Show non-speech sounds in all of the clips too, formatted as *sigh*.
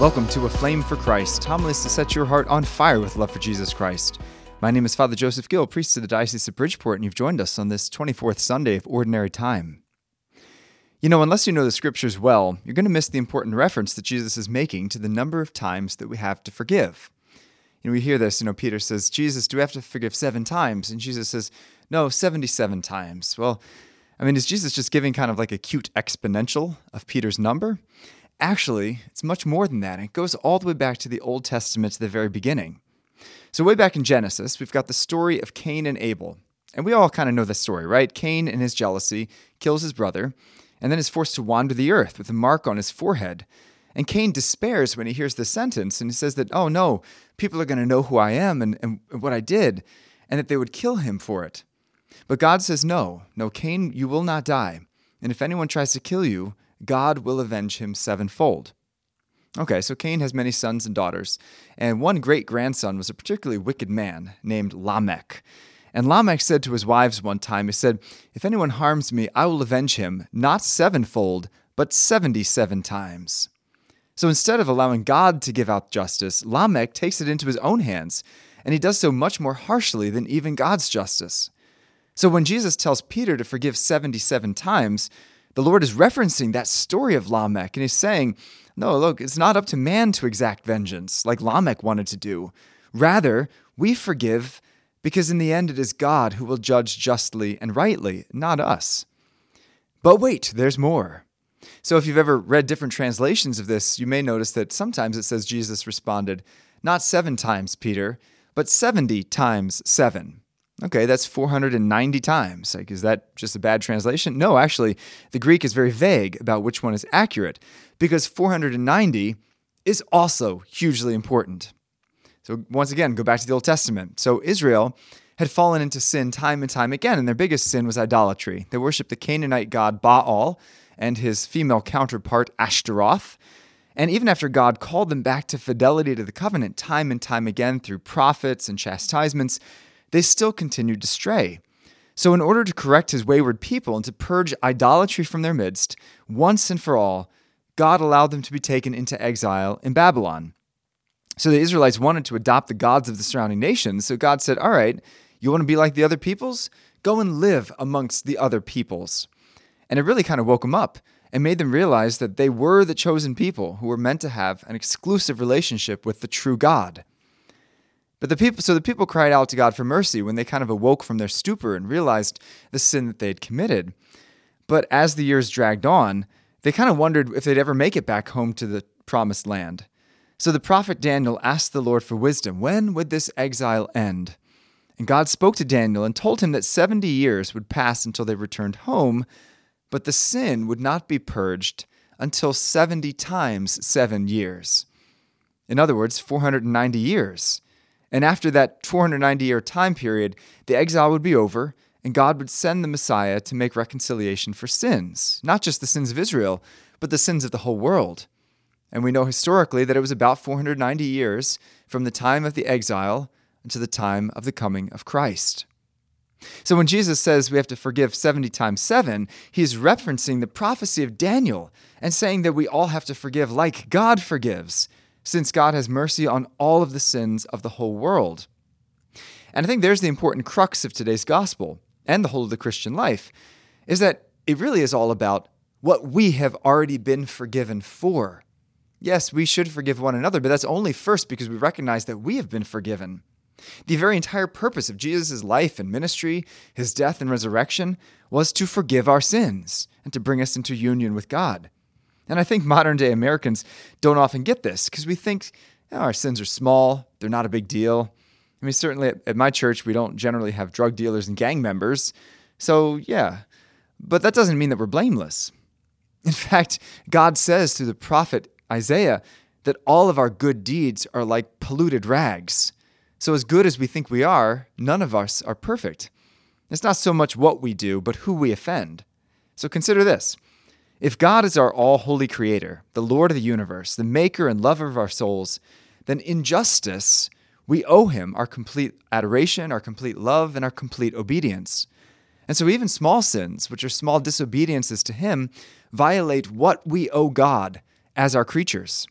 Welcome to Aflame for Christ, homilies to set your heart on fire with love for Jesus Christ. My name is Father Joseph Gill, priest of the Diocese of Bridgeport, and you've joined us on this 24th Sunday of Ordinary Time. You know, unless you know the scriptures well, you're going to miss the important reference that Jesus is making to the number of times that we have to forgive. And we hear this, you know, Peter says, Jesus, do we have to forgive seven times? And Jesus says, no, 77 times. Well, I mean, is Jesus just giving kind of like a cute exponential of Peter's number? Actually, it's much more than that. It goes all the way back to the Old Testament to the very beginning. So, way back in Genesis, we've got the story of Cain and Abel. And we all kind of know this story, right? Cain, in his jealousy, kills his brother and then is forced to wander the earth with a mark on his forehead. And Cain despairs when he hears this sentence and he says that, oh no, people are going to know who I am and, and what I did, and that they would kill him for it. But God says, no, no, Cain, you will not die. And if anyone tries to kill you, God will avenge him sevenfold. Okay, so Cain has many sons and daughters, and one great grandson was a particularly wicked man named Lamech. And Lamech said to his wives one time, he said, If anyone harms me, I will avenge him, not sevenfold, but seventy seven times. So instead of allowing God to give out justice, Lamech takes it into his own hands, and he does so much more harshly than even God's justice. So when Jesus tells Peter to forgive 77 times, the Lord is referencing that story of Lamech and he's saying, No, look, it's not up to man to exact vengeance like Lamech wanted to do. Rather, we forgive because in the end it is God who will judge justly and rightly, not us. But wait, there's more. So if you've ever read different translations of this, you may notice that sometimes it says Jesus responded, Not seven times, Peter, but 70 times seven. Okay, that's 490 times. Like, is that just a bad translation? No, actually, the Greek is very vague about which one is accurate because 490 is also hugely important. So, once again, go back to the Old Testament. So, Israel had fallen into sin time and time again, and their biggest sin was idolatry. They worshiped the Canaanite god Baal and his female counterpart Ashtaroth. And even after God called them back to fidelity to the covenant time and time again through prophets and chastisements, they still continued to stray. So, in order to correct his wayward people and to purge idolatry from their midst, once and for all, God allowed them to be taken into exile in Babylon. So the Israelites wanted to adopt the gods of the surrounding nations. So God said, All right, you want to be like the other peoples? Go and live amongst the other peoples. And it really kind of woke them up and made them realize that they were the chosen people who were meant to have an exclusive relationship with the true God. But the people, so the people cried out to God for mercy when they kind of awoke from their stupor and realized the sin that they had committed. But as the years dragged on, they kind of wondered if they'd ever make it back home to the promised land. So the prophet Daniel asked the Lord for wisdom. When would this exile end? And God spoke to Daniel and told him that 70 years would pass until they returned home, but the sin would not be purged until 70 times seven years. In other words, 490 years. And after that 490 year time period, the exile would be over, and God would send the Messiah to make reconciliation for sins, not just the sins of Israel, but the sins of the whole world. And we know historically that it was about 490 years from the time of the exile until the time of the coming of Christ. So when Jesus says we have to forgive 70 times 7, he's referencing the prophecy of Daniel and saying that we all have to forgive like God forgives since God has mercy on all of the sins of the whole world. And I think there's the important crux of today's gospel and the whole of the Christian life is that it really is all about what we have already been forgiven for. Yes, we should forgive one another, but that's only first because we recognize that we have been forgiven. The very entire purpose of Jesus' life and ministry, his death and resurrection, was to forgive our sins and to bring us into union with God. And I think modern day Americans don't often get this because we think know, our sins are small, they're not a big deal. I mean, certainly at, at my church, we don't generally have drug dealers and gang members. So, yeah, but that doesn't mean that we're blameless. In *laughs* fact, God says through the prophet Isaiah that all of our good deeds are like polluted rags. So, as good as we think we are, none of us are perfect. It's not so much what we do, but who we offend. So, consider this if God is our all holy creator, the Lord of the universe, the maker and lover of our souls, then in justice, we owe him our complete adoration, our complete love, and our complete obedience. And so, even small sins, which are small disobediences to him, violate what we owe God as our creatures.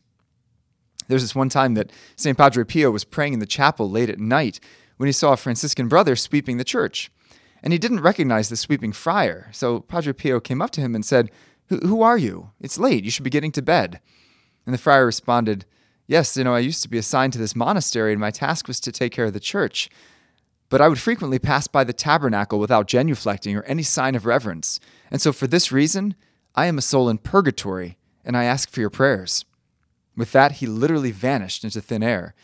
There's this one time that St. Padre Pio was praying in the chapel late at night when he saw a Franciscan brother sweeping the church. And he didn't recognize the sweeping friar. So Padre Pio came up to him and said, Who are you? It's late. You should be getting to bed. And the friar responded, Yes, you know, I used to be assigned to this monastery, and my task was to take care of the church. But I would frequently pass by the tabernacle without genuflecting or any sign of reverence. And so for this reason, I am a soul in purgatory, and I ask for your prayers. With that, he literally vanished into thin air.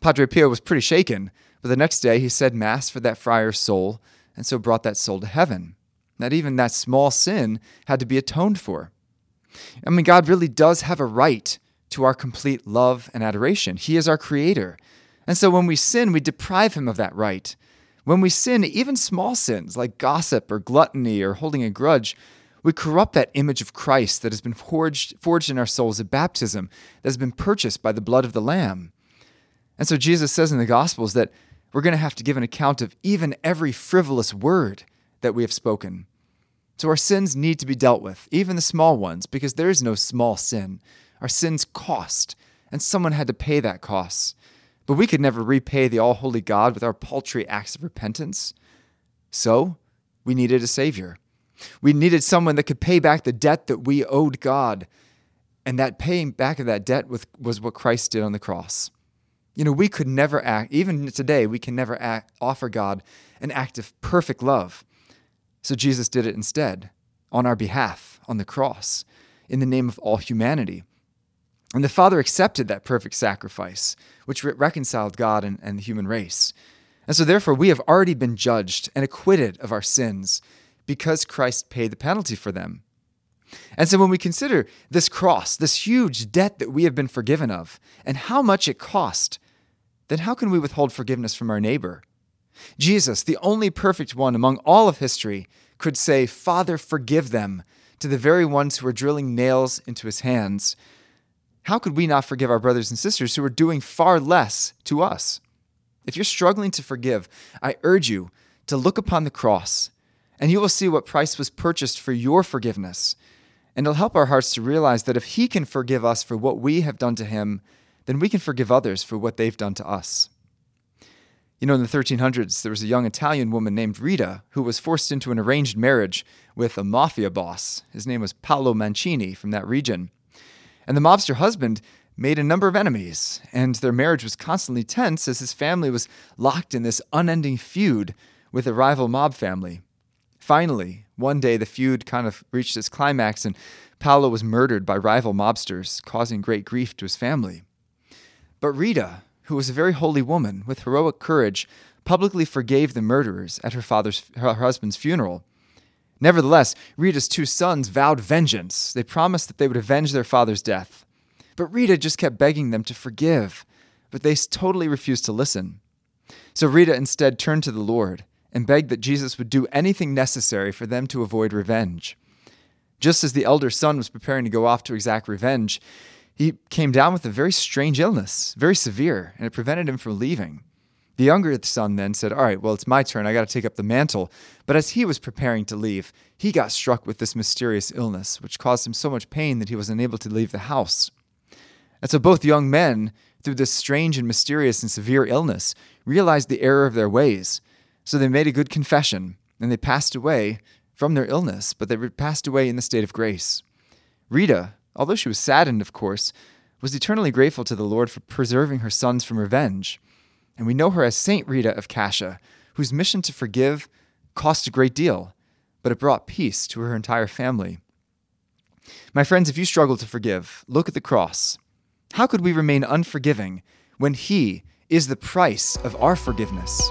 Padre Pio was pretty shaken, but the next day he said Mass for that friar's soul, and so brought that soul to heaven. Not even that small sin had to be atoned for. I mean, God really does have a right to our complete love and adoration. He is our creator. And so when we sin, we deprive him of that right. When we sin, even small sins like gossip or gluttony or holding a grudge, we corrupt that image of Christ that has been forged, forged in our souls at baptism, that has been purchased by the blood of the Lamb. And so Jesus says in the Gospels that we're going to have to give an account of even every frivolous word that we have spoken. So our sins need to be dealt with, even the small ones, because there is no small sin. Our sins cost, and someone had to pay that cost. But we could never repay the all holy God with our paltry acts of repentance. So we needed a Savior. We needed someone that could pay back the debt that we owed God. And that paying back of that debt was what Christ did on the cross. You know, we could never act, even today, we can never act, offer God an act of perfect love. So Jesus did it instead, on our behalf, on the cross, in the name of all humanity. And the Father accepted that perfect sacrifice, which reconciled God and, and the human race. And so, therefore, we have already been judged and acquitted of our sins because Christ paid the penalty for them. And so, when we consider this cross, this huge debt that we have been forgiven of, and how much it cost, then how can we withhold forgiveness from our neighbor? Jesus, the only perfect one among all of history, could say, Father, forgive them, to the very ones who are drilling nails into his hands. How could we not forgive our brothers and sisters who are doing far less to us? If you're struggling to forgive, I urge you to look upon the cross, and you will see what price was purchased for your forgiveness. And it'll help our hearts to realize that if He can forgive us for what we have done to Him, then we can forgive others for what they've done to us. You know, in the 1300s, there was a young Italian woman named Rita who was forced into an arranged marriage with a mafia boss. His name was Paolo Mancini from that region. And the mobster husband made a number of enemies, and their marriage was constantly tense as his family was locked in this unending feud with a rival mob family. Finally, one day the feud kind of reached its climax, and Paolo was murdered by rival mobsters, causing great grief to his family. But Rita, who was a very holy woman with heroic courage, publicly forgave the murderers at her father's her husband's funeral. Nevertheless, Rita's two sons vowed vengeance. They promised that they would avenge their father's death. But Rita just kept begging them to forgive, but they totally refused to listen. So Rita instead turned to the Lord and begged that Jesus would do anything necessary for them to avoid revenge. Just as the elder son was preparing to go off to exact revenge, he came down with a very strange illness, very severe, and it prevented him from leaving. The younger son then said, All right, well, it's my turn. I got to take up the mantle. But as he was preparing to leave, he got struck with this mysterious illness, which caused him so much pain that he was unable to leave the house. And so both young men, through this strange and mysterious and severe illness, realized the error of their ways. So they made a good confession, and they passed away from their illness, but they passed away in the state of grace. Rita, although she was saddened, of course, was eternally grateful to the Lord for preserving her sons from revenge. And we know her as Saint Rita of Cascia, whose mission to forgive cost a great deal, but it brought peace to her entire family. My friends, if you struggle to forgive, look at the cross. How could we remain unforgiving when He is the price of our forgiveness?